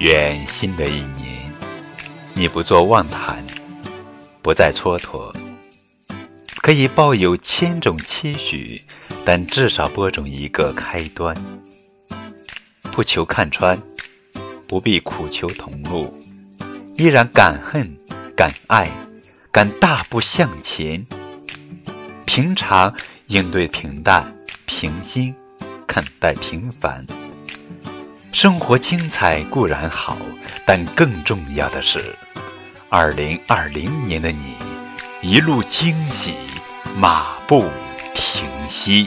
愿新的一年，你不做妄谈，不再蹉跎，可以抱有千种期许，但至少播种一个开端。不求看穿，不必苦求同路，依然敢恨、敢爱、敢大步向前。平常应对平淡，平心看待平凡。生活精彩固然好，但更重要的是，二零二零年的你，一路惊喜，马不停息。